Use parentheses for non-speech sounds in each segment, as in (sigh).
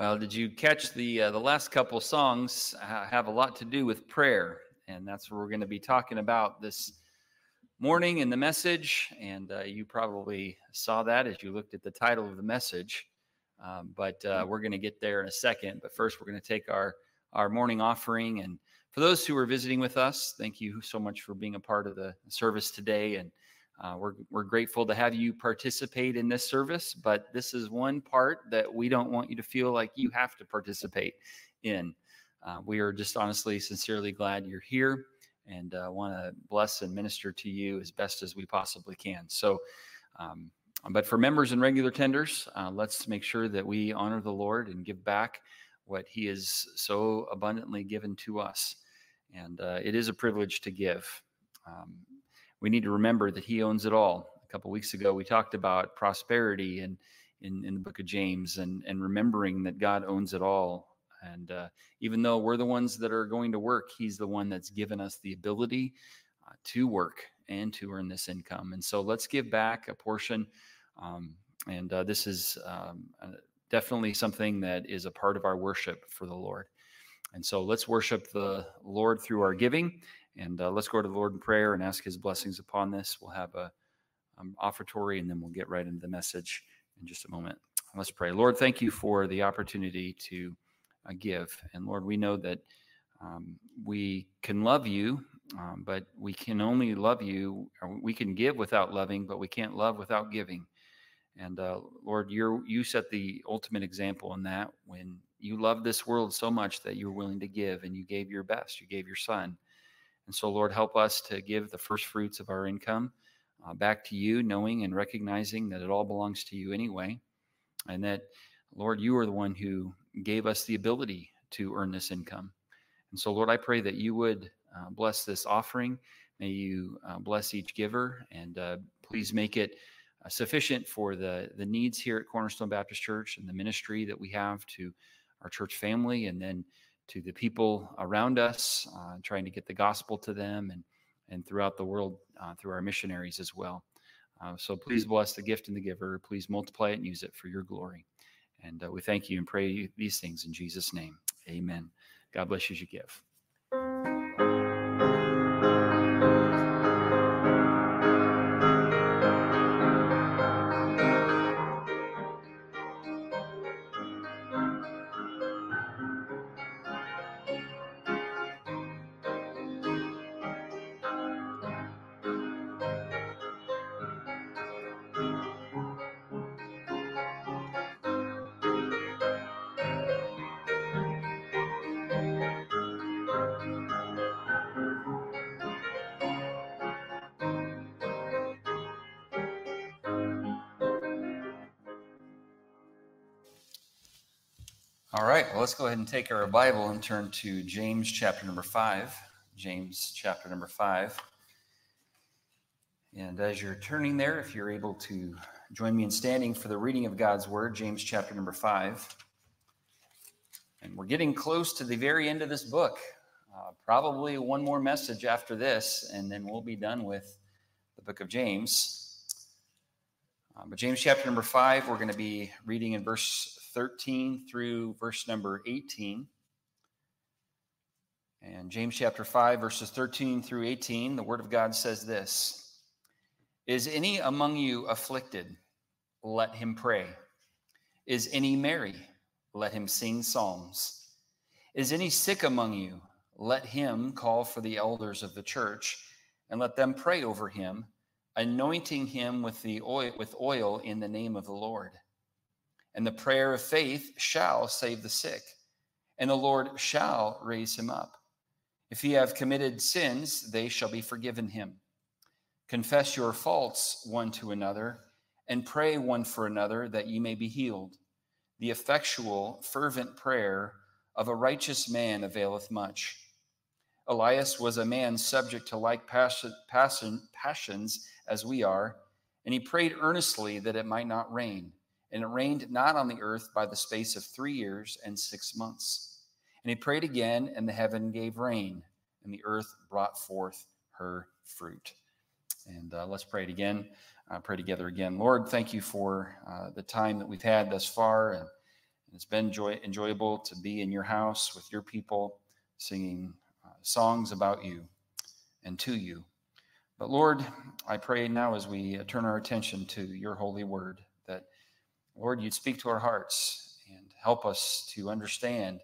Well, did you catch the uh, the last couple songs have a lot to do with prayer, and that's what we're going to be talking about this morning in the message. And uh, you probably saw that as you looked at the title of the message. Um, but uh, we're going to get there in a second. But first, we're going to take our our morning offering. And for those who are visiting with us, thank you so much for being a part of the service today. And uh, we're, we're grateful to have you participate in this service, but this is one part that we don't want you to feel like you have to participate in. Uh, we are just honestly, sincerely glad you're here and uh, want to bless and minister to you as best as we possibly can. So, um, but for members and regular tenders, uh, let's make sure that we honor the Lord and give back what He has so abundantly given to us. And uh, it is a privilege to give. Um, we need to remember that he owns it all. A couple weeks ago, we talked about prosperity and in, in the book of James and, and remembering that God owns it all. And uh, even though we're the ones that are going to work, he's the one that's given us the ability uh, to work and to earn this income. And so let's give back a portion. Um, and uh, this is um, uh, definitely something that is a part of our worship for the Lord. And so let's worship the Lord through our giving. And uh, let's go to the Lord in prayer and ask his blessings upon this. We'll have a um, offertory and then we'll get right into the message in just a moment. Let's pray. Lord, thank you for the opportunity to uh, give. And Lord, we know that um, we can love you, um, but we can only love you, we can give without loving, but we can't love without giving. And uh, Lord, you you set the ultimate example in that when you loved this world so much that you were willing to give and you gave your best, you gave your son. And so, Lord, help us to give the first fruits of our income uh, back to you, knowing and recognizing that it all belongs to you anyway. And that, Lord, you are the one who gave us the ability to earn this income. And so, Lord, I pray that you would uh, bless this offering. May you uh, bless each giver and uh, please make it uh, sufficient for the, the needs here at Cornerstone Baptist Church and the ministry that we have to our church family and then to the people around us, uh, trying to get the gospel to them and, and throughout the world uh, through our missionaries as well. Uh, so please bless the gift and the giver. Please multiply it and use it for your glory. And uh, we thank you and pray these things in Jesus' name. Amen. God bless you as you give. All right, well, let's go ahead and take our Bible and turn to James chapter number five. James chapter number five. And as you're turning there, if you're able to join me in standing for the reading of God's word, James chapter number five. And we're getting close to the very end of this book. Uh, probably one more message after this, and then we'll be done with the book of James. Uh, but James chapter number five, we're going to be reading in verse 13 through verse number 18. And James chapter 5, verses 13 through 18, the word of God says this Is any among you afflicted? Let him pray. Is any merry? Let him sing psalms. Is any sick among you? Let him call for the elders of the church and let them pray over him, anointing him with the oil with oil in the name of the Lord. And the prayer of faith shall save the sick, and the Lord shall raise him up. If he have committed sins, they shall be forgiven him. Confess your faults one to another, and pray one for another that ye may be healed. The effectual, fervent prayer of a righteous man availeth much. Elias was a man subject to like passion, passion, passions as we are, and he prayed earnestly that it might not rain. And it rained not on the earth by the space of three years and six months. And he prayed again, and the heaven gave rain, and the earth brought forth her fruit. And uh, let's pray it again. Uh, pray together again. Lord, thank you for uh, the time that we've had thus far. And, It's been joy, enjoyable to be in your house with your people, singing uh, songs about you and to you. But Lord, I pray now as we uh, turn our attention to your holy word Lord, you'd speak to our hearts and help us to understand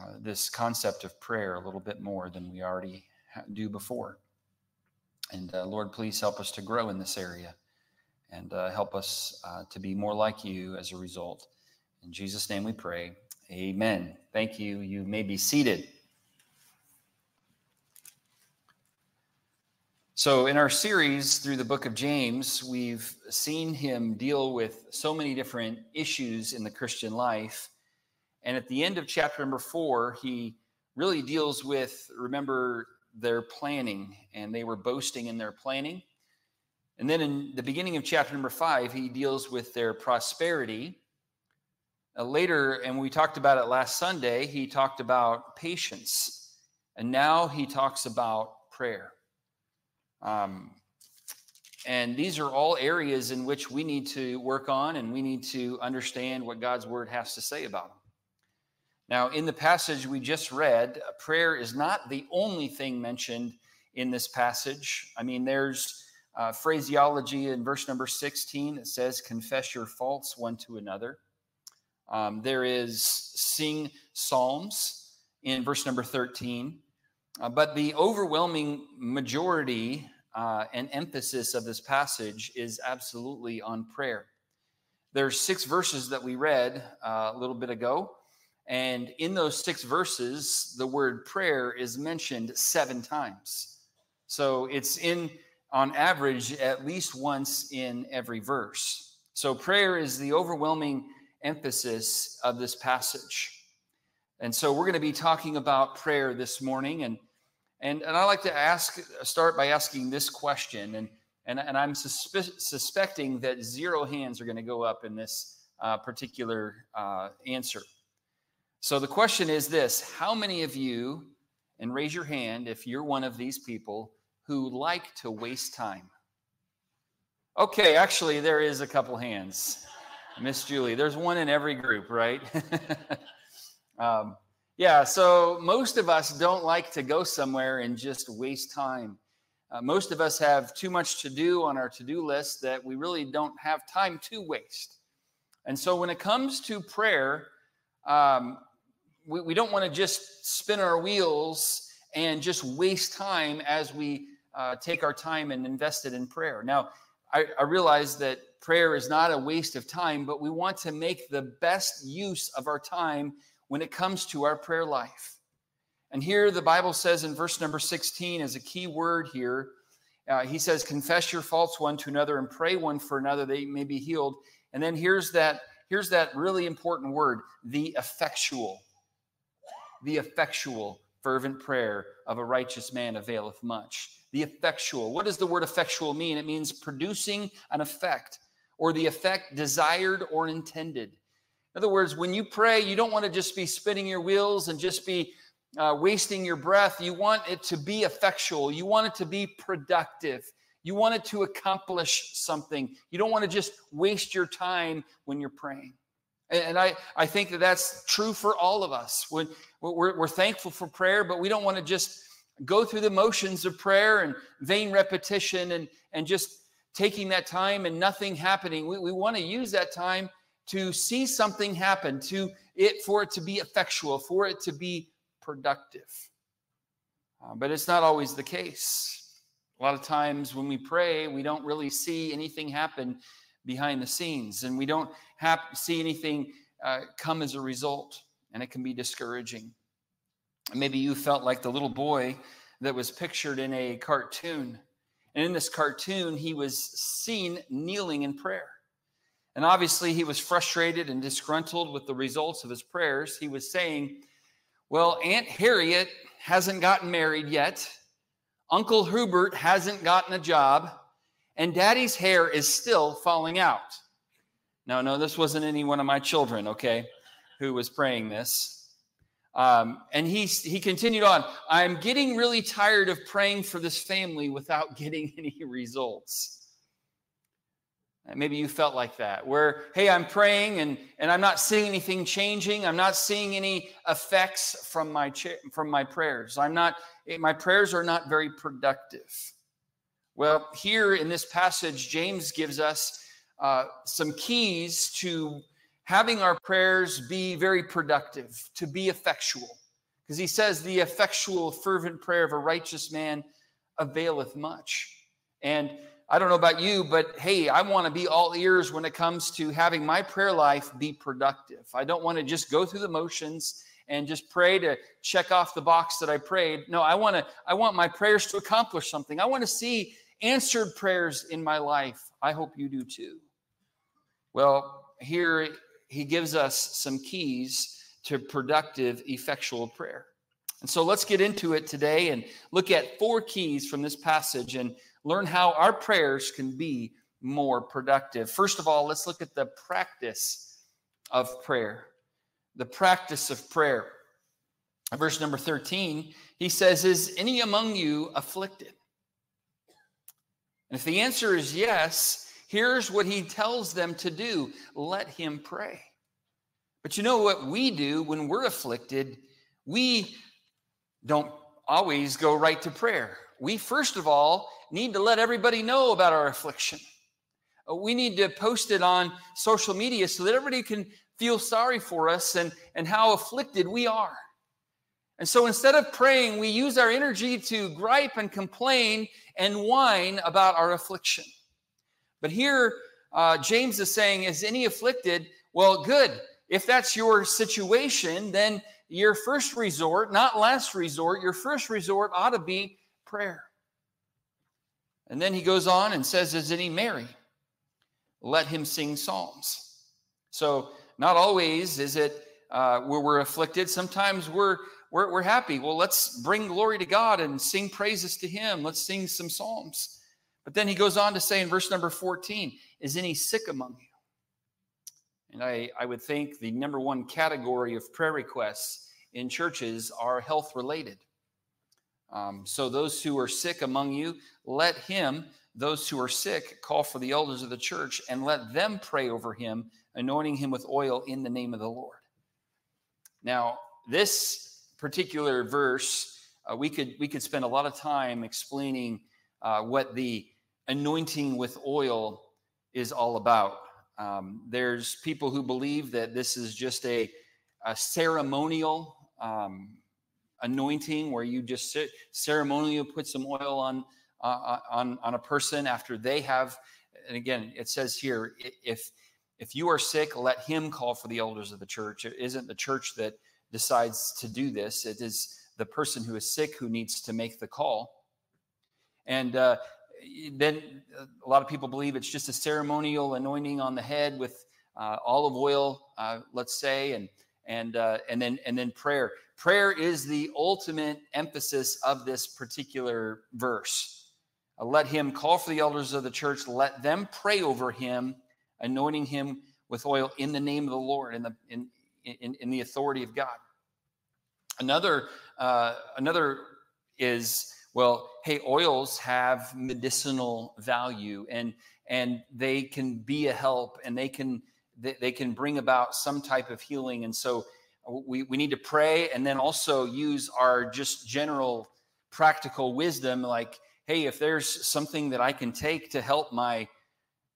uh, this concept of prayer a little bit more than we already do before. And uh, Lord, please help us to grow in this area and uh, help us uh, to be more like you as a result. In Jesus' name we pray. Amen. Thank you. You may be seated. So, in our series through the book of James, we've seen him deal with so many different issues in the Christian life. And at the end of chapter number four, he really deals with, remember, their planning, and they were boasting in their planning. And then in the beginning of chapter number five, he deals with their prosperity. Uh, later, and we talked about it last Sunday, he talked about patience. And now he talks about prayer. Um, and these are all areas in which we need to work on and we need to understand what God's word has to say about them. Now, in the passage we just read, prayer is not the only thing mentioned in this passage. I mean, there's uh, phraseology in verse number 16 that says, Confess your faults one to another. Um, there is sing psalms in verse number 13. Uh, but the overwhelming majority uh, and emphasis of this passage is absolutely on prayer. There's six verses that we read uh, a little bit ago. And in those six verses, the word prayer is mentioned seven times. So it's in, on average, at least once in every verse. So prayer is the overwhelming emphasis of this passage. And so we're going to be talking about prayer this morning. And, and, and I like to ask, start by asking this question. And, and, and I'm suspe- suspecting that zero hands are going to go up in this uh, particular uh, answer. So the question is this How many of you, and raise your hand if you're one of these people who like to waste time? Okay, actually, there is a couple hands. Miss Julie, there's one in every group, right? (laughs) um, yeah, so most of us don't like to go somewhere and just waste time. Uh, most of us have too much to do on our to do list that we really don't have time to waste. And so when it comes to prayer, um, we, we don't want to just spin our wheels and just waste time as we uh, take our time and invest it in prayer. Now, I, I realize that prayer is not a waste of time, but we want to make the best use of our time when it comes to our prayer life. And here the Bible says in verse number 16 is a key word here. Uh, he says, Confess your faults one to another and pray one for another, they may be healed. And then here's that, here's that really important word, the effectual the effectual, fervent prayer of a righteous man availeth much. The effectual. What does the word effectual mean? It means producing an effect or the effect desired or intended. In other words, when you pray, you don't want to just be spinning your wheels and just be uh, wasting your breath. You want it to be effectual, you want it to be productive. You want it to accomplish something. You don't want to just waste your time when you're praying. And I, I think that that's true for all of us. When we're, we're thankful for prayer, but we don't want to just go through the motions of prayer and vain repetition and, and just taking that time and nothing happening. We, we want to use that time to see something happen, to it for it to be effectual, for it to be productive. Uh, but it's not always the case. A lot of times when we pray, we don't really see anything happen behind the scenes, and we don't see anything uh, come as a result, and it can be discouraging. Maybe you felt like the little boy that was pictured in a cartoon. And in this cartoon, he was seen kneeling in prayer. And obviously, he was frustrated and disgruntled with the results of his prayers. He was saying, Well, Aunt Harriet hasn't gotten married yet. Uncle Hubert hasn't gotten a job and daddy's hair is still falling out. No, no, this wasn't any one of my children, okay, who was praying this. Um, and he, he continued on I'm getting really tired of praying for this family without (laughs) getting any results. Maybe you felt like that, where, hey, I'm praying and, and I'm not seeing anything changing. I'm not seeing any effects from my, from my prayers. I'm not, my prayers are not very productive. Well, here in this passage, James gives us uh, some keys to having our prayers be very productive, to be effectual. Because he says, the effectual, fervent prayer of a righteous man availeth much. And I don't know about you, but hey, I want to be all ears when it comes to having my prayer life be productive. I don't want to just go through the motions and just pray to check off the box that I prayed. No, I want to I want my prayers to accomplish something. I want to see answered prayers in my life. I hope you do too. Well, here he gives us some keys to productive effectual prayer. And so let's get into it today and look at four keys from this passage and learn how our prayers can be more productive. First of all, let's look at the practice of prayer. The practice of prayer. Verse number 13, he says, Is any among you afflicted? And if the answer is yes, here's what he tells them to do let him pray. But you know what we do when we're afflicted? We don't always go right to prayer. We, first of all, need to let everybody know about our affliction. Uh, we need to post it on social media so that everybody can feel sorry for us and, and how afflicted we are. And so instead of praying, we use our energy to gripe and complain and whine about our affliction. But here, uh, James is saying, Is any afflicted? Well, good. If that's your situation, then your first resort, not last resort, your first resort ought to be prayer. And then he goes on and says, Is any merry? Let him sing psalms. So, not always is it uh, where we're afflicted. Sometimes we're, we're, we're happy. Well, let's bring glory to God and sing praises to him. Let's sing some psalms. But then he goes on to say in verse number 14, Is any sick among you? And I, I would think the number one category of prayer requests in churches are health related. Um, so those who are sick among you, let him, those who are sick, call for the elders of the church and let them pray over him, anointing him with oil in the name of the Lord. Now, this particular verse, uh, we could we could spend a lot of time explaining uh, what the anointing with oil is all about. Um, there's people who believe that this is just a, a ceremonial um, anointing where you just sit, ceremonially put some oil on, uh, uh, on, on a person after they have. And again, it says here, if, if you are sick, let him call for the elders of the church. It isn't the church that decides to do this. It is the person who is sick who needs to make the call. And uh, then a lot of people believe it's just a ceremonial anointing on the head with uh, olive oil, uh, let's say, and and uh, and then and then prayer. Prayer is the ultimate emphasis of this particular verse. Uh, let him call for the elders of the church. Let them pray over him, anointing him with oil in the name of the Lord, in the in in, in the authority of God. Another uh, another is well, hey, oils have medicinal value and and they can be a help and they can they, they can bring about some type of healing. And so we, we need to pray and then also use our just general practical wisdom like, hey, if there's something that I can take to help my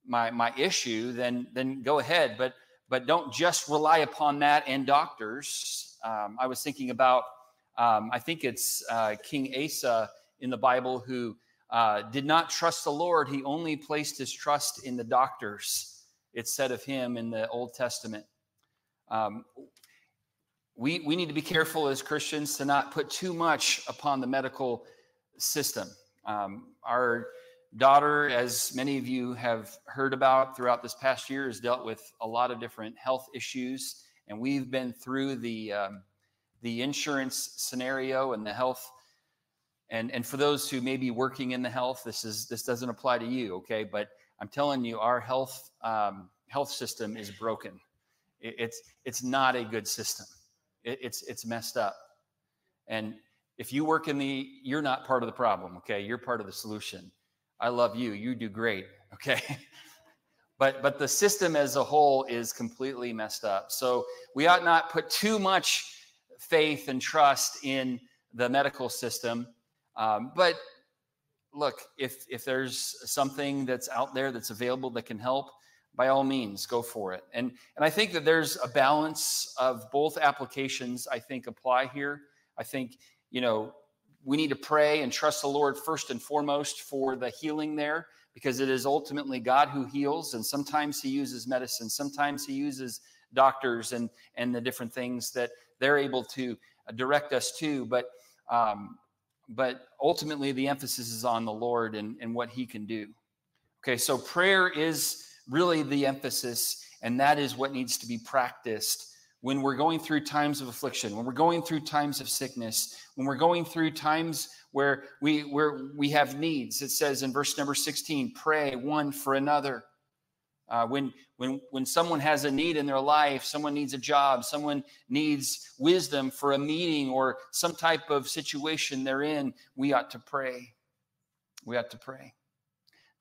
my my issue, then then go ahead. But but don't just rely upon that and doctors. Um, I was thinking about um, I think it's uh, King Asa in the Bible who uh, did not trust the Lord. He only placed his trust in the doctors it's said of him in the Old Testament. Um, we, we need to be careful as Christians to not put too much upon the medical system. Um, our daughter, as many of you have heard about throughout this past year, has dealt with a lot of different health issues, and we've been through the um, the insurance scenario and the health. And and for those who may be working in the health, this is this doesn't apply to you, okay? But I'm telling you, our health um, health system is broken. It, it's it's not a good system. It, it's it's messed up. And if you work in the, you're not part of the problem. Okay, you're part of the solution. I love you. You do great. (laughs) Okay. but but the system as a whole is completely messed up. So we ought not put too much faith and trust in the medical system. Um, but look, if if there's something that's out there that's available that can help, by all means, go for it. And and I think that there's a balance of both applications. I think apply here. I think you know we need to pray and trust the Lord first and foremost for the healing there because it is ultimately God who heals. And sometimes He uses medicine, sometimes He uses doctors and, and the different things that they're able to direct us to. But, um, but ultimately, the emphasis is on the Lord and, and what He can do. Okay, so prayer is really the emphasis, and that is what needs to be practiced when we're going through times of affliction, when we're going through times of sickness, when we're going through times where we where we have needs. It says in verse number 16, pray one for another. Uh, when when when someone has a need in their life, someone needs a job, someone needs wisdom for a meeting or some type of situation they're in, we ought to pray. We ought to pray.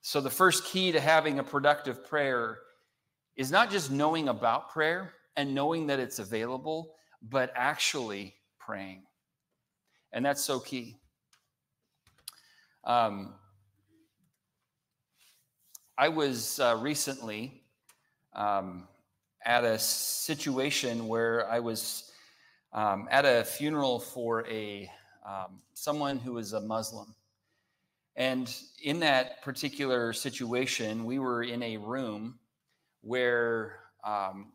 So the first key to having a productive prayer is not just knowing about prayer, and knowing that it's available, but actually praying. And that's so key. Um, I was uh, recently um, at a situation where I was um, at a funeral for a um, someone who was a Muslim, and in that particular situation, we were in a room where um,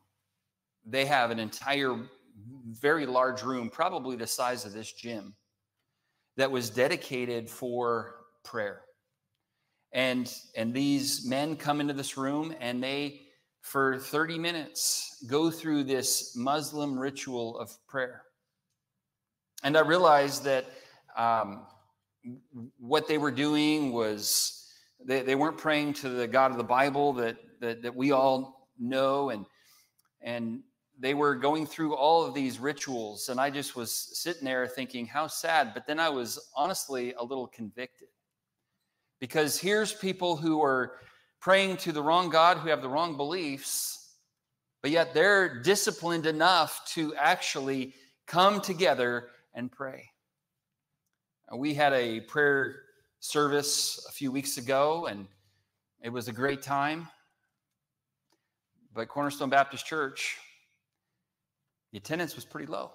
they have an entire very large room, probably the size of this gym, that was dedicated for prayer. And and these men come into this room and they for 30 minutes go through this Muslim ritual of prayer. And I realized that um, what they were doing was they, they weren't praying to the God of the Bible that, that, that we all know and and they were going through all of these rituals and i just was sitting there thinking how sad but then i was honestly a little convicted. Because here's people who are praying to the wrong god who have the wrong beliefs but yet they're disciplined enough to actually come together and pray we had a prayer service a few weeks ago and it was a great time but cornerstone baptist church the attendance was pretty low.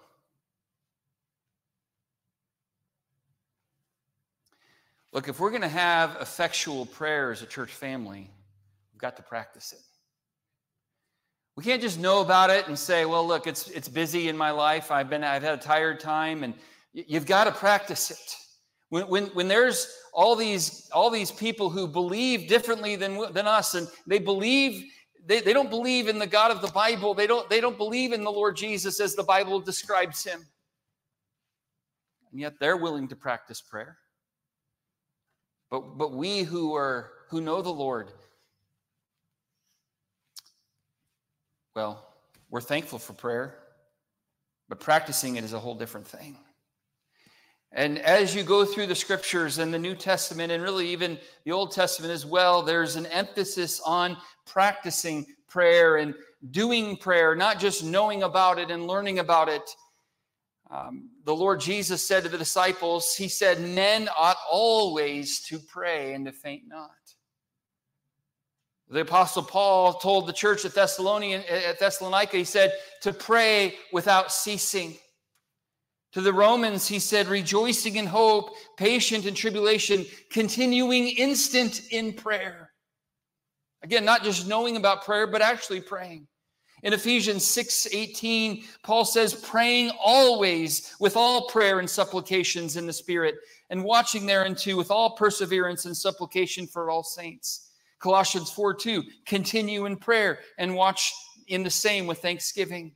Look, if we're going to have effectual prayer as a church family, we've got to practice it. We can't just know about it and say, well, look, it's, it's busy in my life. I've been, I've had a tired time and you've got to practice it. When, when, when there's all these, all these people who believe differently than, than us and they believe they, they don't believe in the God of the Bible. They don't, they don't believe in the Lord Jesus as the Bible describes him. And yet they're willing to practice prayer. But, but we who are who know the Lord, well, we're thankful for prayer, but practicing it is a whole different thing. And as you go through the scriptures and the New Testament, and really even the Old Testament as well, there's an emphasis on practicing prayer and doing prayer, not just knowing about it and learning about it. Um, the Lord Jesus said to the disciples, He said, Men ought always to pray and to faint not. The Apostle Paul told the church at Thessalonian at Thessalonica, he said, to pray without ceasing. To the Romans, he said, rejoicing in hope, patient in tribulation, continuing instant in prayer. Again, not just knowing about prayer, but actually praying. In Ephesians 6 18, Paul says, praying always with all prayer and supplications in the Spirit, and watching thereunto with all perseverance and supplication for all saints. Colossians 4 2, continue in prayer and watch in the same with thanksgiving.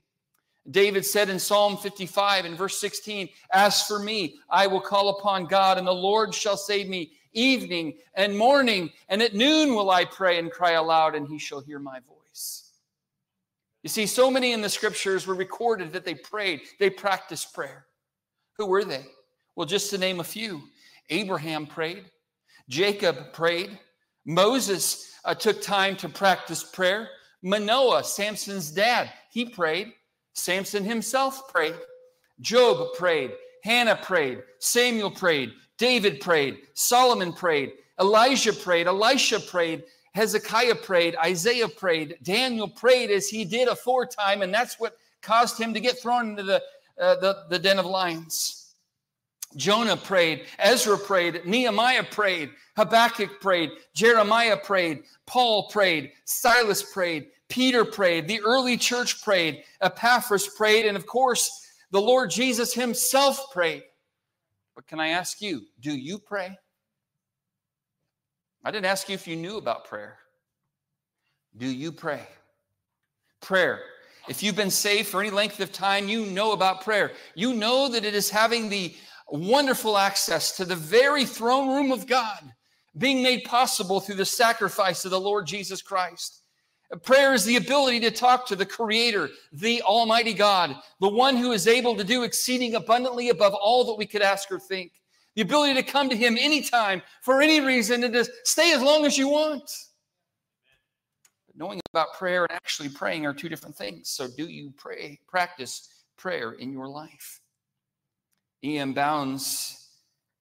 David said in Psalm 55 in verse 16, As for me, I will call upon God, and the Lord shall save me evening and morning, and at noon will I pray and cry aloud, and he shall hear my voice. You see, so many in the scriptures were recorded that they prayed, they practiced prayer. Who were they? Well, just to name a few Abraham prayed, Jacob prayed, Moses uh, took time to practice prayer. Manoah, Samson's dad, he prayed. Samson himself prayed. Job prayed. Hannah prayed. Samuel prayed. David prayed. Solomon prayed. Elijah prayed. Elisha prayed. Hezekiah prayed. Isaiah prayed. Daniel prayed as he did aforetime, and that's what caused him to get thrown into the, uh, the, the den of lions. Jonah prayed, Ezra prayed, Nehemiah prayed, Habakkuk prayed, Jeremiah prayed, Paul prayed, Silas prayed, Peter prayed, the early church prayed, Epaphras prayed, and of course, the Lord Jesus himself prayed. But can I ask you, do you pray? I didn't ask you if you knew about prayer. Do you pray? Prayer. If you've been saved for any length of time, you know about prayer. You know that it is having the wonderful access to the very throne room of God being made possible through the sacrifice of the Lord Jesus Christ. Prayer is the ability to talk to the Creator, the Almighty God, the one who is able to do exceeding abundantly above all that we could ask or think. The ability to come to Him anytime, for any reason, and to stay as long as you want. But knowing about prayer and actually praying are two different things. So, do you pray, practice prayer in your life? E.M. Bounds,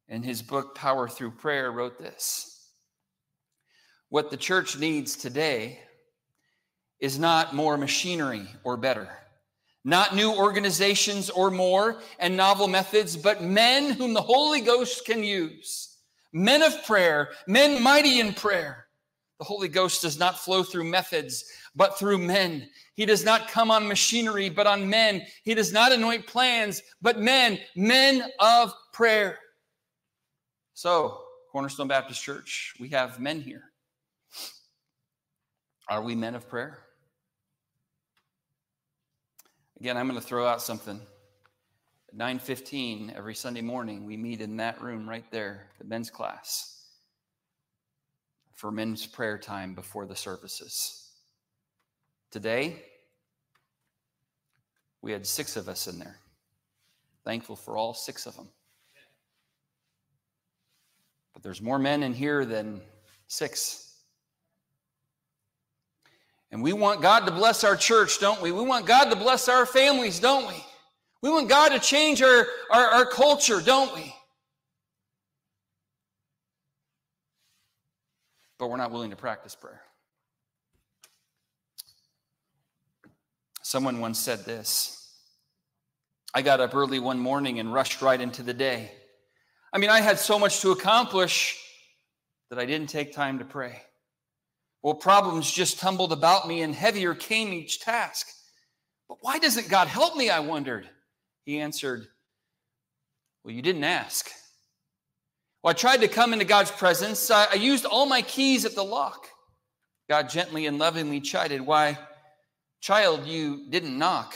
in his book Power Through Prayer, wrote this What the church needs today is not more machinery or better, not new organizations or more and novel methods, but men whom the Holy Ghost can use. Men of prayer, men mighty in prayer. The Holy Ghost does not flow through methods, but through men. He does not come on machinery, but on men. He does not anoint plans, but men, men of prayer. So, Cornerstone Baptist Church, we have men here. Are we men of prayer? Again, I'm going to throw out something. At 9:15 every Sunday morning, we meet in that room right there, the men's class, for men's prayer time before the services. Today, we had six of us in there. Thankful for all six of them. But there's more men in here than six. And we want God to bless our church, don't we? We want God to bless our families, don't we? We want God to change our, our, our culture, don't we? But we're not willing to practice prayer. Someone once said this I got up early one morning and rushed right into the day. I mean, I had so much to accomplish that I didn't take time to pray. Well, problems just tumbled about me and heavier came each task. But why doesn't God help me? I wondered. He answered, Well, you didn't ask. Well, I tried to come into God's presence. I, used all my keys at the lock. God gently and lovingly chided, Why? Child, you didn't knock.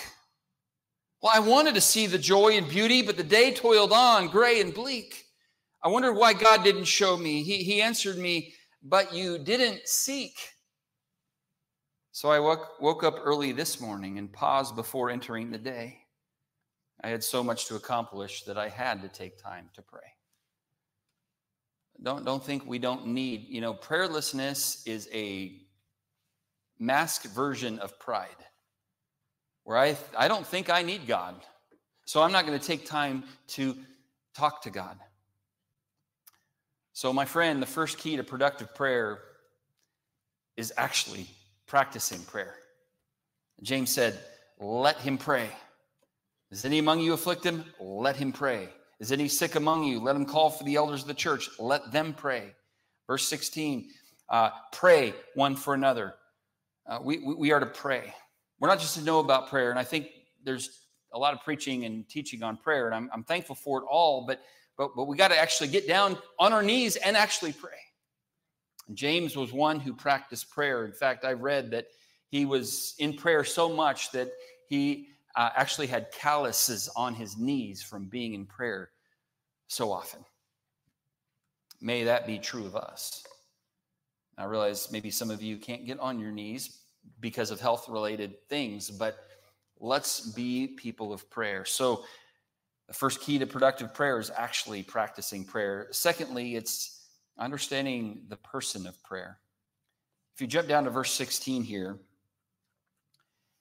Well, I wanted to see the joy and beauty, but the day toiled on, gray and bleak. I wondered why God didn't show me. He, he answered me, But you didn't seek. So I woke, woke up early this morning and paused before entering the day. I had so much to accomplish that I had to take time to pray. Don't, don't think we don't need, you know, prayerlessness is a masked version of pride where I, I don't think I need God. So I'm not going to take time to talk to God. So, my friend, the first key to productive prayer is actually practicing prayer. James said, Let him pray. Is any among you afflicted? Let him pray. Is any sick among you? Let him call for the elders of the church. Let them pray. Verse 16, uh, pray one for another uh, we, we are to pray. We're not just to know about prayer. And I think there's a lot of preaching and teaching on prayer, and I'm, I'm thankful for it all, but, but, but we got to actually get down on our knees and actually pray. James was one who practiced prayer. In fact, I've read that he was in prayer so much that he uh, actually had calluses on his knees from being in prayer so often. May that be true of us. I realize maybe some of you can't get on your knees because of health related things, but let's be people of prayer. So, the first key to productive prayer is actually practicing prayer. Secondly, it's understanding the person of prayer. If you jump down to verse 16 here,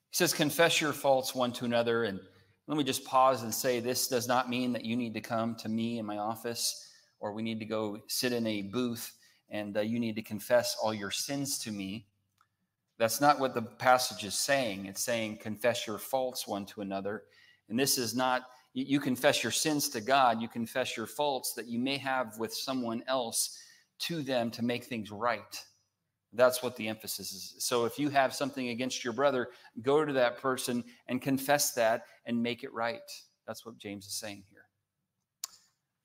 he says, Confess your faults one to another. And let me just pause and say this does not mean that you need to come to me in my office or we need to go sit in a booth and uh, you need to confess all your sins to me. That's not what the passage is saying. It's saying, Confess your faults one to another. And this is not, you confess your sins to God, you confess your faults that you may have with someone else to them to make things right. That's what the emphasis is. So if you have something against your brother, go to that person and confess that and make it right. That's what James is saying here.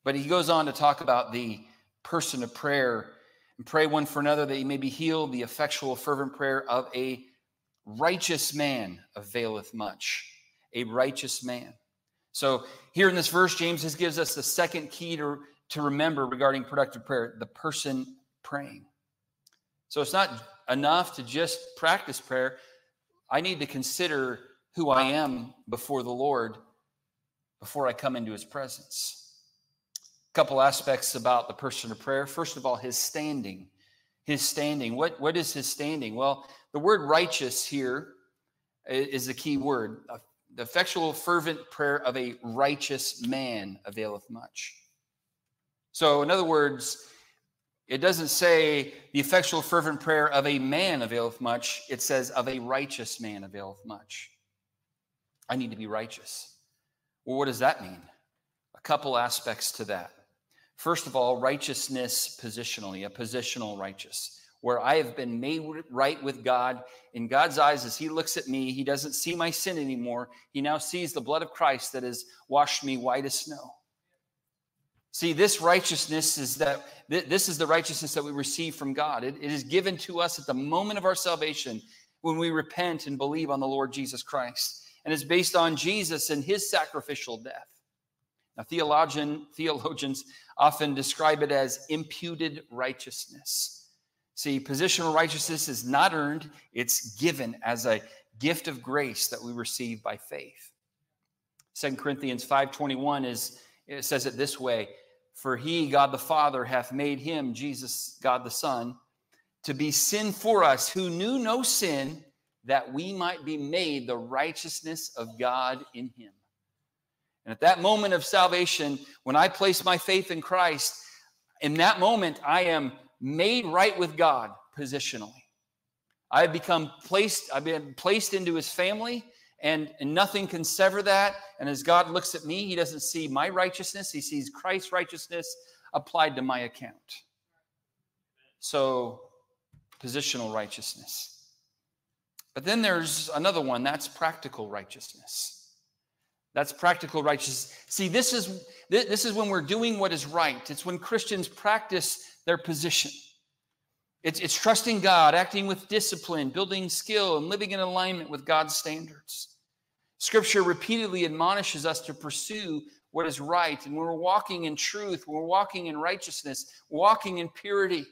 But he goes on to talk about the person of prayer and pray one for another that you may be healed. The effectual, fervent prayer of a righteous man availeth much. A righteous man. So here in this verse, James just gives us the second key to, to remember regarding productive prayer the person praying. So it's not enough to just practice prayer. I need to consider who I am before the Lord before I come into his presence. A couple aspects about the person of prayer. First of all, his standing. His standing. What, what is his standing? Well, the word righteous here is the key word. The effectual, fervent prayer of a righteous man availeth much. So, in other words, it doesn't say the effectual, fervent prayer of a man availeth much. It says of a righteous man availeth much. I need to be righteous. Well, what does that mean? A couple aspects to that. First of all, righteousness positionally, a positional righteous, where I have been made right with God. In God's eyes, as He looks at me, He doesn't see my sin anymore. He now sees the blood of Christ that has washed me white as snow. See, this righteousness is that this is the righteousness that we receive from God. It, it is given to us at the moment of our salvation when we repent and believe on the Lord Jesus Christ. And it's based on Jesus and his sacrificial death. Now, theologian, theologians often describe it as imputed righteousness. See, positional righteousness is not earned, it's given as a gift of grace that we receive by faith. Second Corinthians 5:21 is it says it this way for he, God the Father, hath made him, Jesus, God the Son, to be sin for us who knew no sin, that we might be made the righteousness of God in him. And at that moment of salvation, when I place my faith in Christ, in that moment, I am made right with God positionally. I have become placed, I've been placed into his family and, and nothing can sever that. And as God looks at me, he doesn't see my righteousness, he sees Christ's righteousness applied to my account. So, positional righteousness. But then there's another one that's practical righteousness. That's practical righteousness. See, this is this is when we're doing what is right. It's when Christians practice their position. It's, it's trusting God, acting with discipline, building skill, and living in alignment with God's standards. Scripture repeatedly admonishes us to pursue what is right. And when we're walking in truth, when we're walking in righteousness, walking in purity,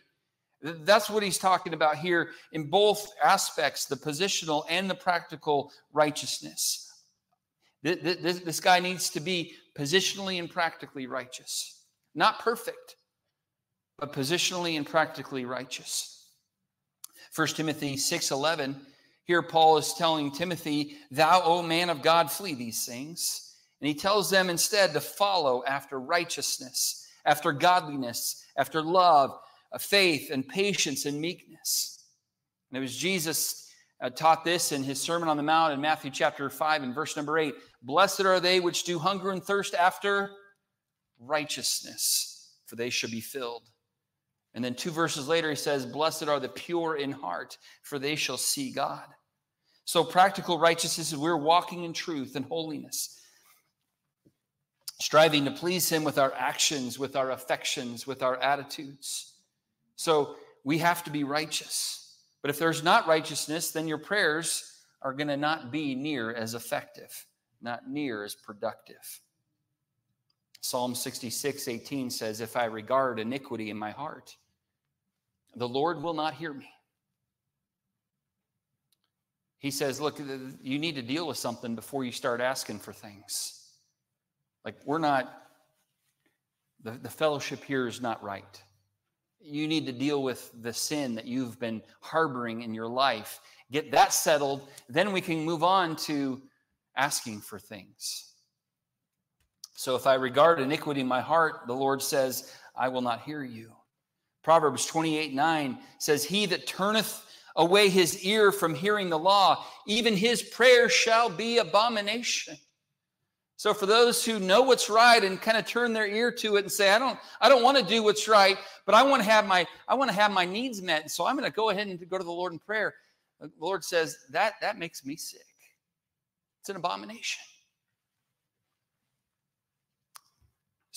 that's what he's talking about here in both aspects the positional and the practical righteousness. This guy needs to be positionally and practically righteous. Not perfect, but positionally and practically righteous. 1 Timothy 6:11 here, Paul is telling Timothy, Thou, O man of God, flee these things. And he tells them instead to follow after righteousness, after godliness, after love, uh, faith, and patience and meekness. And it was Jesus uh, taught this in his Sermon on the Mount in Matthew chapter 5 and verse number 8 Blessed are they which do hunger and thirst after righteousness, for they shall be filled. And then two verses later, he says, Blessed are the pure in heart, for they shall see God. So, practical righteousness is we're walking in truth and holiness, striving to please Him with our actions, with our affections, with our attitudes. So, we have to be righteous. But if there's not righteousness, then your prayers are going to not be near as effective, not near as productive. Psalm 66, 18 says, If I regard iniquity in my heart, the Lord will not hear me he says, Look, you need to deal with something before you start asking for things. Like, we're not, the, the fellowship here is not right. You need to deal with the sin that you've been harboring in your life. Get that settled. Then we can move on to asking for things. So if I regard iniquity in my heart, the Lord says, I will not hear you. Proverbs 28 9 says, He that turneth away his ear from hearing the law, even his prayer shall be abomination. So for those who know what's right and kind of turn their ear to it and say, I don't, I don't want to do what's right, but I want to have my, I want to have my needs met. So I'm going to go ahead and go to the Lord in prayer. The Lord says, that, that makes me sick. It's an abomination.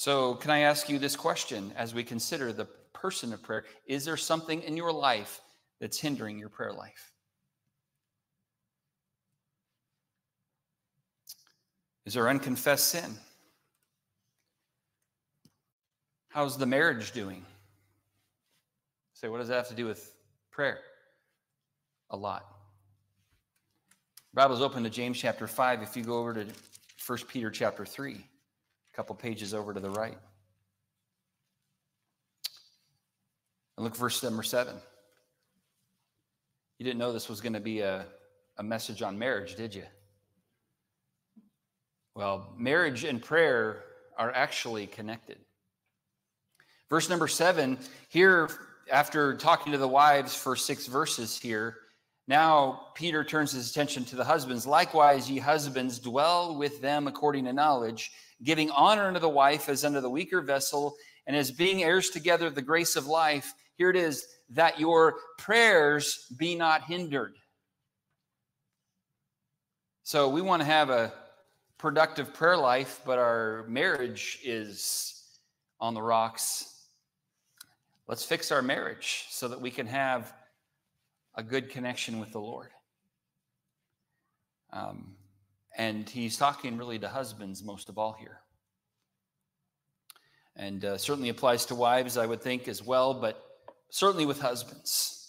So, can I ask you this question as we consider the person of prayer? Is there something in your life that's hindering your prayer life? Is there unconfessed sin? How's the marriage doing? Say, what does that have to do with prayer? A lot. Bible's open to James chapter 5. If you go over to 1 Peter chapter 3, a couple pages over to the right. And look verse number 7. You didn't know this was going to be a, a message on marriage, did you? Well, marriage and prayer are actually connected. Verse number seven, here, after talking to the wives for six verses here, now Peter turns his attention to the husbands. Likewise, ye husbands, dwell with them according to knowledge, giving honor unto the wife as unto the weaker vessel, and as being heirs together of the grace of life. Here it is, that your prayers be not hindered. So we want to have a productive prayer life, but our marriage is on the rocks. Let's fix our marriage so that we can have a good connection with the Lord. Um, and he's talking really to husbands most of all here. And uh, certainly applies to wives, I would think, as well, but certainly with husbands.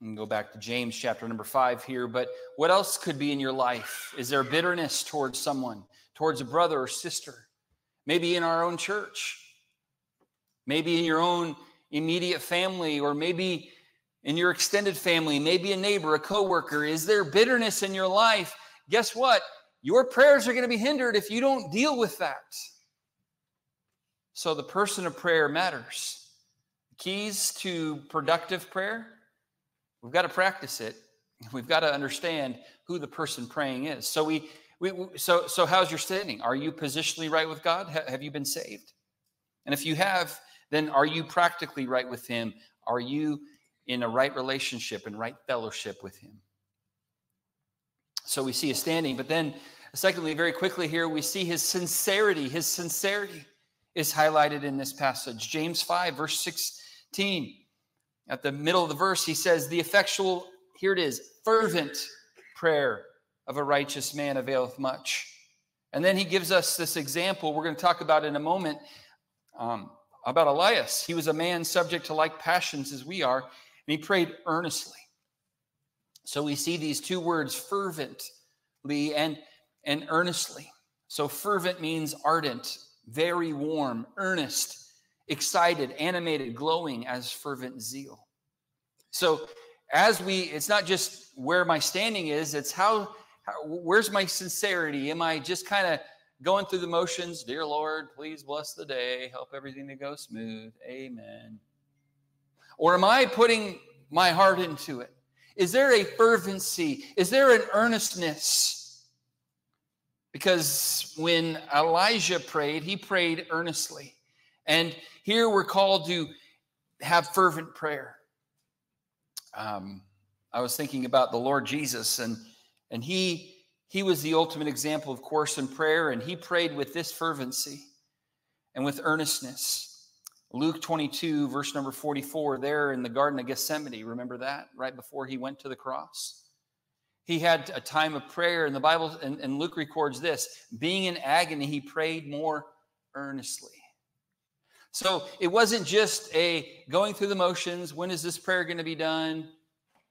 And go back to James chapter number five here. But what else could be in your life? Is there bitterness towards someone, towards a brother or sister? Maybe in our own church, maybe in your own immediate family, or maybe in your extended family, maybe a neighbor, a coworker. Is there bitterness in your life? Guess what? Your prayers are going to be hindered if you don't deal with that. So the person of prayer matters. Keys to productive prayer We've got to practice it. We've got to understand who the person praying is. So we, we so so how's your standing? Are you positionally right with God? Ha- have you been saved? And if you have, then are you practically right with Him? Are you in a right relationship and right fellowship with Him? So we see his standing, but then secondly, very quickly here, we see his sincerity. His sincerity is highlighted in this passage. James 5, verse 16. At the middle of the verse, he says, The effectual, here it is, fervent prayer of a righteous man availeth much. And then he gives us this example we're going to talk about in a moment um, about Elias. He was a man subject to like passions as we are, and he prayed earnestly. So we see these two words, fervently and, and earnestly. So fervent means ardent, very warm, earnest excited, animated, glowing as fervent zeal. So, as we, it's not just where my standing is, it's how, how where's my sincerity? Am I just kind of going through the motions? Dear Lord, please bless the day, help everything to go smooth. Amen. Or am I putting my heart into it? Is there a fervency? Is there an earnestness? Because when Elijah prayed, he prayed earnestly. And here we're called to have fervent prayer. Um, I was thinking about the Lord Jesus, and and he he was the ultimate example, of course, in prayer, and he prayed with this fervency and with earnestness. Luke 22, verse number 44, there in the Garden of Gethsemane, remember that? Right before he went to the cross. He had a time of prayer, and the Bible, and, and Luke records this being in agony, he prayed more earnestly. So it wasn't just a going through the motions. When is this prayer going to be done?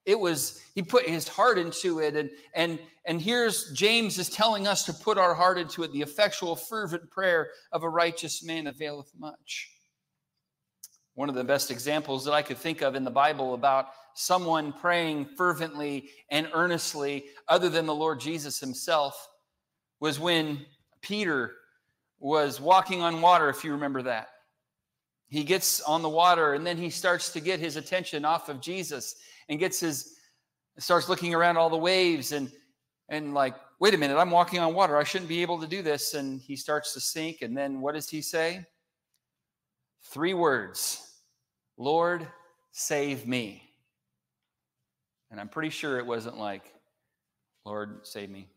It was he put his heart into it, and and and here's James is telling us to put our heart into it. The effectual, fervent prayer of a righteous man availeth much. One of the best examples that I could think of in the Bible about someone praying fervently and earnestly, other than the Lord Jesus himself, was when Peter was walking on water, if you remember that. He gets on the water and then he starts to get his attention off of Jesus and gets his starts looking around all the waves and and like wait a minute i'm walking on water. I shouldn't be able to do this. And he starts to sink. And then what does he say? Three words lord save me. And i'm pretty sure it wasn't like lord save me.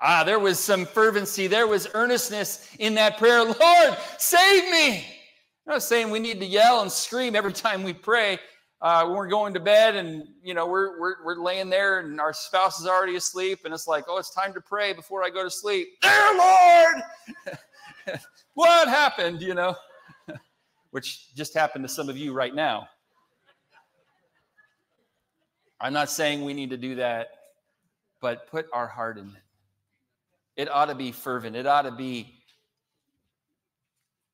Ah there was some fervency there was earnestness in that prayer. Lord save me. I'm not saying we need to yell and scream every time we pray uh, when we're going to bed and you know we're, we're we're laying there and our spouse is already asleep and it's like oh it's time to pray before i go to sleep. Dear lord! (laughs) What happened you know which just happened to some of you right now. I'm not saying we need to do that but put our heart in it. It ought to be fervent. It ought to be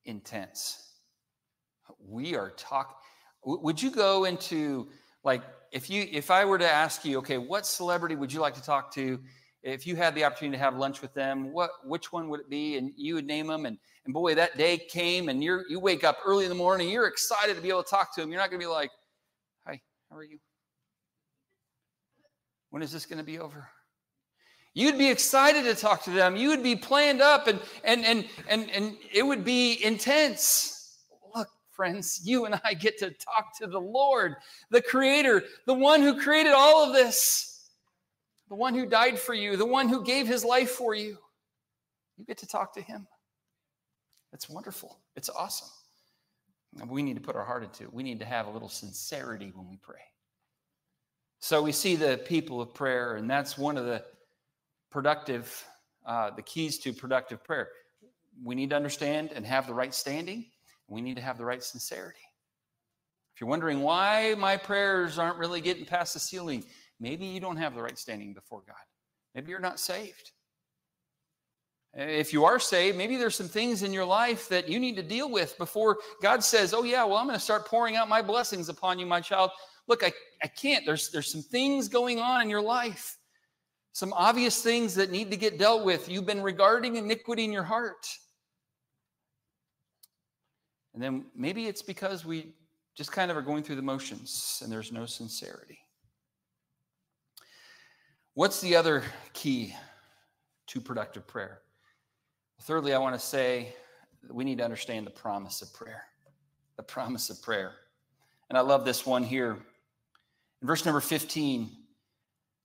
intense. We are talking would you go into like if you if I were to ask you, okay, what celebrity would you like to talk to? If you had the opportunity to have lunch with them, what which one would it be? And you would name them, and and boy, that day came, and you're you wake up early in the morning, you're excited to be able to talk to them. You're not going to be like, "Hi, how are you? When is this going to be over?" You'd be excited to talk to them. You would be planned up, and and and and and it would be intense Look, friends, you and I get to talk to the Lord, the Creator, the one who created all of this, the one who died for you, the one who gave his life for you. You get to talk to Him. It's wonderful. It's awesome. We need to put our heart into it. We need to have a little sincerity when we pray. So we see the people of prayer, and that's one of the productive, uh, the keys to productive prayer. We need to understand and have the right standing we need to have the right sincerity. If you're wondering why my prayers aren't really getting past the ceiling, maybe you don't have the right standing before God. Maybe you're not saved. If you are saved, maybe there's some things in your life that you need to deal with before God says, Oh, yeah, well, I'm going to start pouring out my blessings upon you, my child. Look, I, I can't. There's, there's some things going on in your life, some obvious things that need to get dealt with. You've been regarding iniquity in your heart. And then maybe it's because we just kind of are going through the motions and there's no sincerity. What's the other key to productive prayer? Thirdly, I want to say we need to understand the promise of prayer. The promise of prayer. And I love this one here. In verse number 15,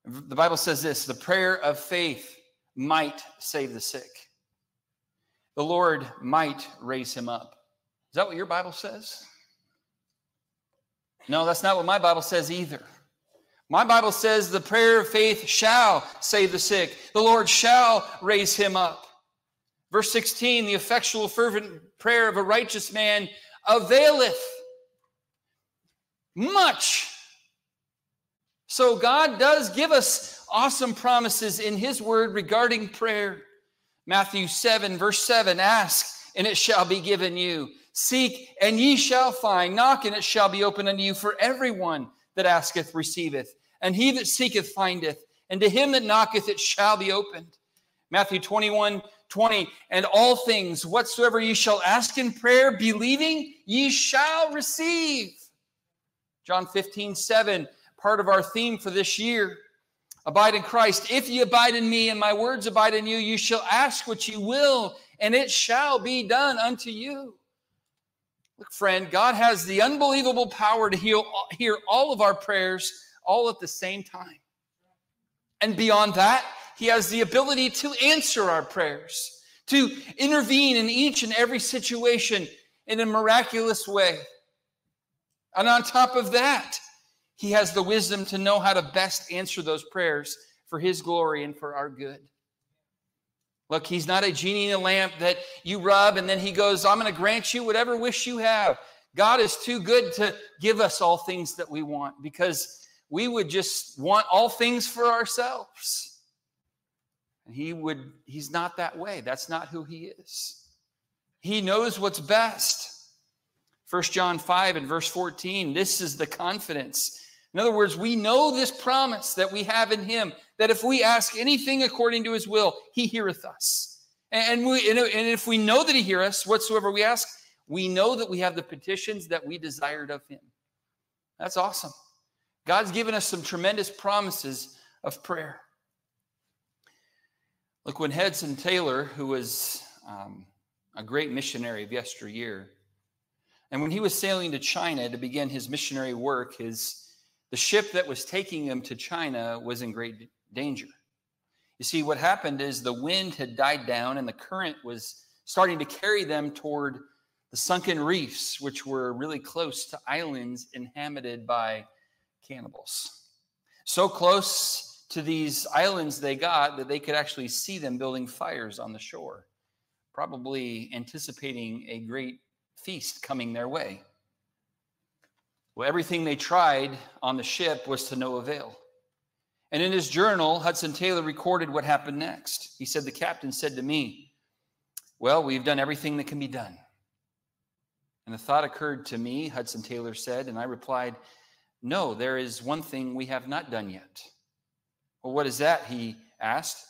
the Bible says this the prayer of faith might save the sick, the Lord might raise him up. Is that what your Bible says? No, that's not what my Bible says either. My Bible says the prayer of faith shall save the sick, the Lord shall raise him up. Verse 16 the effectual, fervent prayer of a righteous man availeth much. So God does give us awesome promises in his word regarding prayer. Matthew 7, verse 7 Ask, and it shall be given you. Seek, and ye shall find. Knock, and it shall be opened unto you. For everyone that asketh receiveth, and he that seeketh findeth, and to him that knocketh it shall be opened. Matthew 21 20. And all things whatsoever ye shall ask in prayer, believing, ye shall receive. John 15 7, part of our theme for this year. Abide in Christ. If ye abide in me and my words abide in you, you shall ask what ye will, and it shall be done unto you. Look, friend, God has the unbelievable power to heal, hear all of our prayers all at the same time. And beyond that, He has the ability to answer our prayers, to intervene in each and every situation in a miraculous way. And on top of that, He has the wisdom to know how to best answer those prayers for His glory and for our good. Look, he's not a genie in a lamp that you rub and then he goes, I'm going to grant you whatever wish you have. God is too good to give us all things that we want because we would just want all things for ourselves. And he would, he's not that way. That's not who he is. He knows what's best 1 John 5 and verse 14, this is the confidence. In other words, we know this promise that we have in him that if we ask anything according to his will, he heareth us. And, we, and if we know that he heareth us, whatsoever we ask, we know that we have the petitions that we desired of him. That's awesome. God's given us some tremendous promises of prayer. Look, when Hudson Taylor, who was um, a great missionary of yesteryear, and when he was sailing to China to begin his missionary work, his the ship that was taking him to China was in great danger. You see, what happened is the wind had died down and the current was starting to carry them toward the sunken reefs, which were really close to islands inhabited by cannibals. So close to these islands they got that they could actually see them building fires on the shore, probably anticipating a great feast coming their way. Well, everything they tried on the ship was to no avail. And in his journal, Hudson Taylor recorded what happened next. He said, The captain said to me, Well, we've done everything that can be done. And the thought occurred to me, Hudson Taylor said, and I replied, No, there is one thing we have not done yet. Well, what is that? He asked.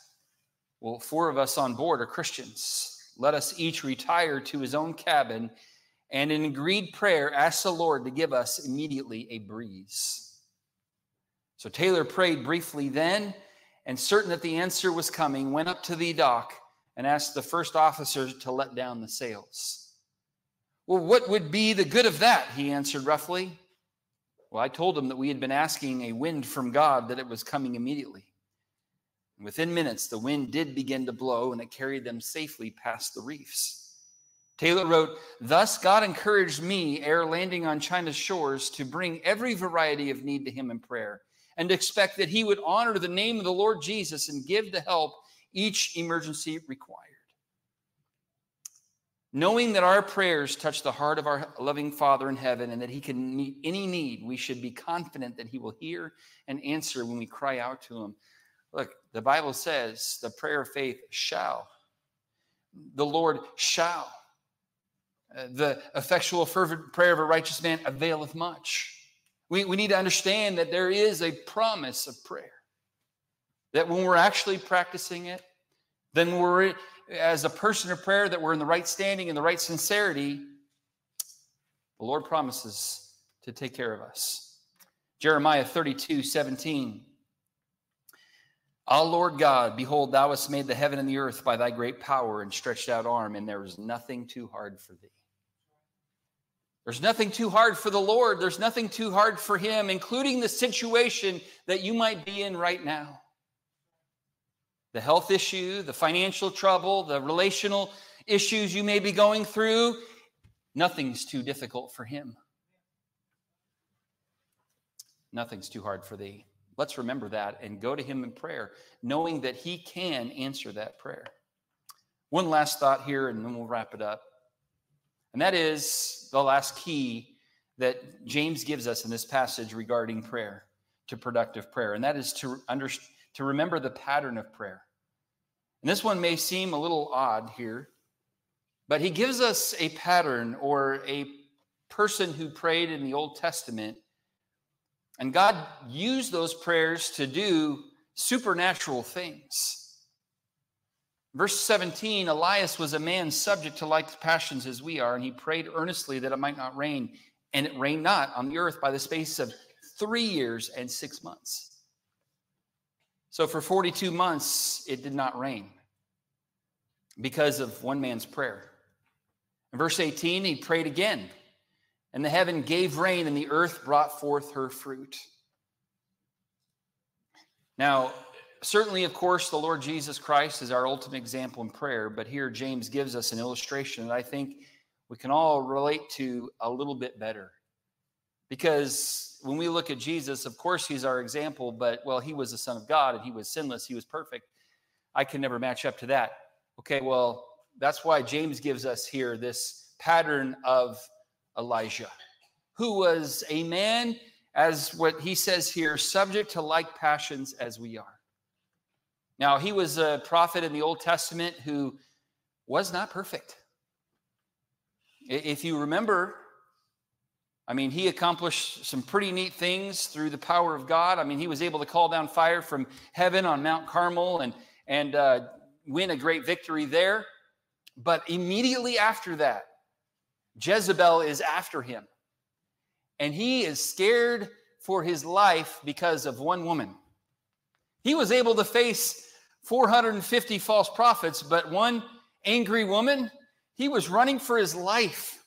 Well, four of us on board are Christians. Let us each retire to his own cabin and in agreed prayer ask the Lord to give us immediately a breeze. So Taylor prayed briefly then, and certain that the answer was coming, went up to the dock and asked the first officer to let down the sails. Well, what would be the good of that? He answered roughly. Well, I told him that we had been asking a wind from God, that it was coming immediately. Within minutes, the wind did begin to blow, and it carried them safely past the reefs. Taylor wrote, Thus God encouraged me, ere landing on China's shores, to bring every variety of need to him in prayer and expect that he would honor the name of the Lord Jesus and give the help each emergency required. Knowing that our prayers touch the heart of our loving Father in heaven and that he can meet any need, we should be confident that he will hear and answer when we cry out to him. Look, the Bible says the prayer of faith shall, the Lord shall uh, the effectual, fervent prayer of a righteous man availeth much. We, we need to understand that there is a promise of prayer. That when we're actually practicing it, then we're, as a person of prayer, that we're in the right standing and the right sincerity, the Lord promises to take care of us. Jeremiah 32 17. Ah, Lord God, behold, thou hast made the heaven and the earth by thy great power and stretched out arm, and there is nothing too hard for thee. There's nothing too hard for the Lord. There's nothing too hard for Him, including the situation that you might be in right now the health issue, the financial trouble, the relational issues you may be going through. Nothing's too difficult for Him. Nothing's too hard for thee. Let's remember that and go to Him in prayer, knowing that He can answer that prayer. One last thought here, and then we'll wrap it up. And that is the last key that James gives us in this passage regarding prayer, to productive prayer. And that is to, under, to remember the pattern of prayer. And this one may seem a little odd here, but he gives us a pattern or a person who prayed in the Old Testament. And God used those prayers to do supernatural things. Verse 17 Elias was a man subject to like passions as we are, and he prayed earnestly that it might not rain. And it rained not on the earth by the space of three years and six months. So for 42 months, it did not rain because of one man's prayer. In verse 18, he prayed again, and the heaven gave rain, and the earth brought forth her fruit. Now, certainly, of course, the Lord Jesus Christ is our ultimate example in prayer, but here James gives us an illustration that I think we can all relate to a little bit better. Because when we look at Jesus, of course, he's our example, but well, he was the Son of God and he was sinless, he was perfect. I can never match up to that. Okay, well, that's why James gives us here this pattern of Elijah, who was a man, as what he says here, subject to like passions as we are. Now, he was a prophet in the Old Testament who was not perfect. If you remember, I mean, he accomplished some pretty neat things through the power of God. I mean, he was able to call down fire from heaven on Mount Carmel and, and uh, win a great victory there. But immediately after that, Jezebel is after him. And he is scared for his life because of one woman. He was able to face 450 false prophets, but one angry woman, he was running for his life.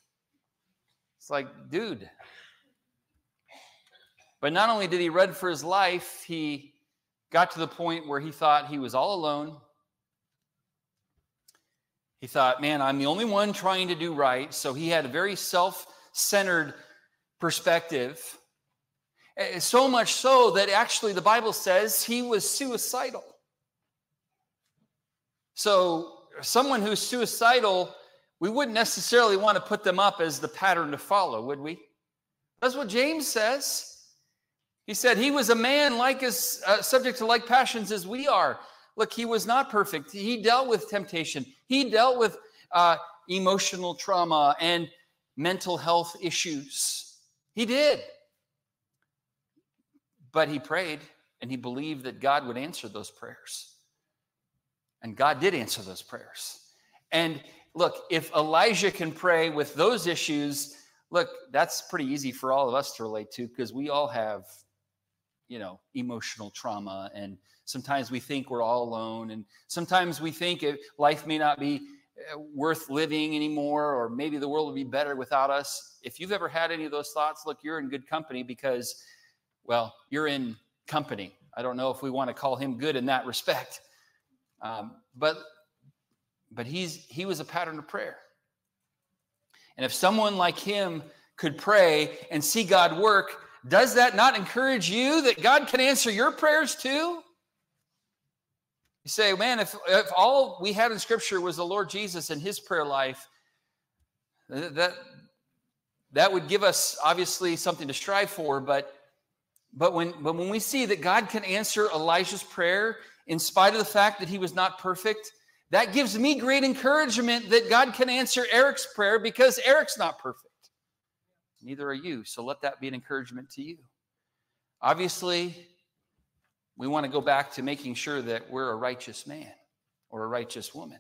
It's like, dude. But not only did he run for his life, he got to the point where he thought he was all alone. He thought, man, I'm the only one trying to do right. So he had a very self centered perspective. Eh, so much so that actually the Bible says he was suicidal. So, someone who's suicidal we wouldn't necessarily want to put them up as the pattern to follow, would we? That's what James says. He said he was a man like as uh, subject to like passions as we are. Look, he was not perfect. He dealt with temptation. He dealt with uh, emotional trauma and mental health issues. He did. But he prayed and he believed that God would answer those prayers. And God did answer those prayers. And look, if Elijah can pray with those issues, look, that's pretty easy for all of us to relate to because we all have, you know, emotional trauma. And sometimes we think we're all alone. And sometimes we think life may not be uh, worth living anymore, or maybe the world would be better without us. If you've ever had any of those thoughts, look, you're in good company because, well, you're in company. I don't know if we want to call him good in that respect. Um, but but he's he was a pattern of prayer. And if someone like him could pray and see God work, does that not encourage you that God can answer your prayers too? You say, man, if, if all we had in Scripture was the Lord Jesus and his prayer life, that, that would give us obviously something to strive for. But, but, when, but when we see that God can answer Elijah's prayer in spite of the fact that he was not perfect, that gives me great encouragement that God can answer Eric's prayer because Eric's not perfect. Neither are you. So let that be an encouragement to you. Obviously, we want to go back to making sure that we're a righteous man or a righteous woman.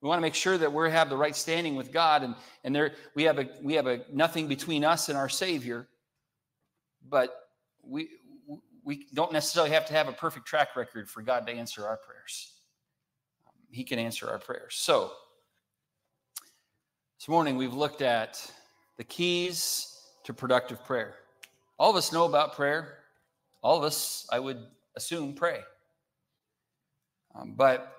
We want to make sure that we have the right standing with God and, and there we have a we have a nothing between us and our Savior, but we we don't necessarily have to have a perfect track record for God to answer our prayers. He can answer our prayers. So, this morning we've looked at the keys to productive prayer. All of us know about prayer. All of us, I would assume, pray. Um, but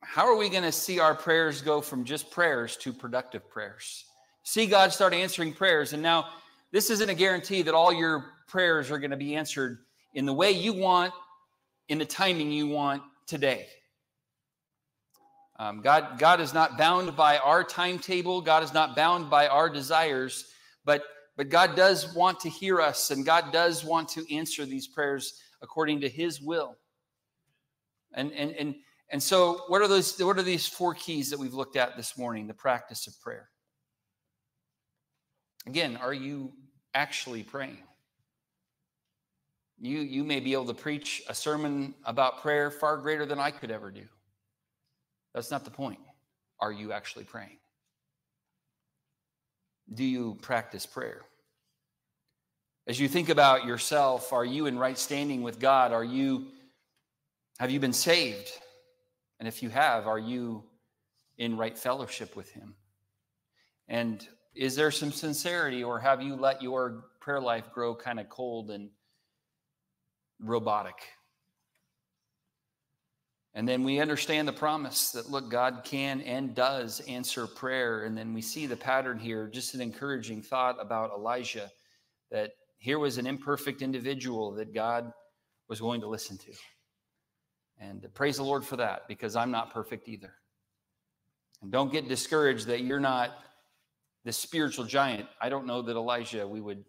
how are we going to see our prayers go from just prayers to productive prayers? See God start answering prayers. And now, this isn't a guarantee that all your prayers are going to be answered in the way you want, in the timing you want today. Um, God, God is not bound by our timetable. God is not bound by our desires, but, but God does want to hear us and God does want to answer these prayers according to his will. And, and, and, and so what are those, what are these four keys that we've looked at this morning, the practice of prayer? Again, are you actually praying? You, you may be able to preach a sermon about prayer far greater than I could ever do. That's not the point. Are you actually praying? Do you practice prayer? As you think about yourself, are you in right standing with God? Are you have you been saved? And if you have, are you in right fellowship with him? And is there some sincerity or have you let your prayer life grow kind of cold and robotic? And then we understand the promise that, look, God can and does answer prayer. And then we see the pattern here, just an encouraging thought about Elijah that here was an imperfect individual that God was going to listen to. And praise the Lord for that because I'm not perfect either. And don't get discouraged that you're not the spiritual giant. I don't know that Elijah, we would,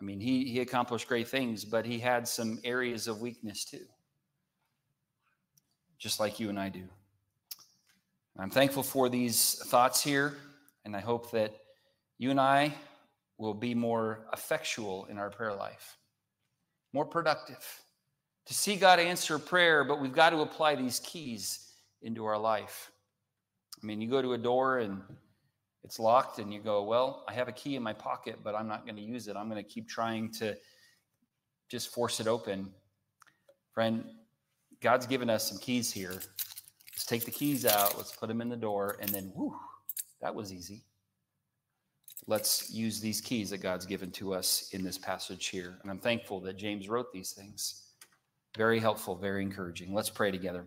I mean, he, he accomplished great things, but he had some areas of weakness too just like you and I do. I'm thankful for these thoughts here, and I hope that you and I will be more effectual in our prayer life, more productive. To see God answer prayer, but we've got to apply these keys into our life. I mean, you go to a door and it's locked, and you go, Well, I have a key in my pocket, but I'm not going to use it. I'm going to keep trying to just force it open. Friend, God's given us some keys here. Let's take the keys out, let's put them in the door, and then, whoo, that was easy. Let's use these keys that God's given to us in this passage here. And I'm thankful that James wrote these things. Very helpful, very encouraging. Let's pray together.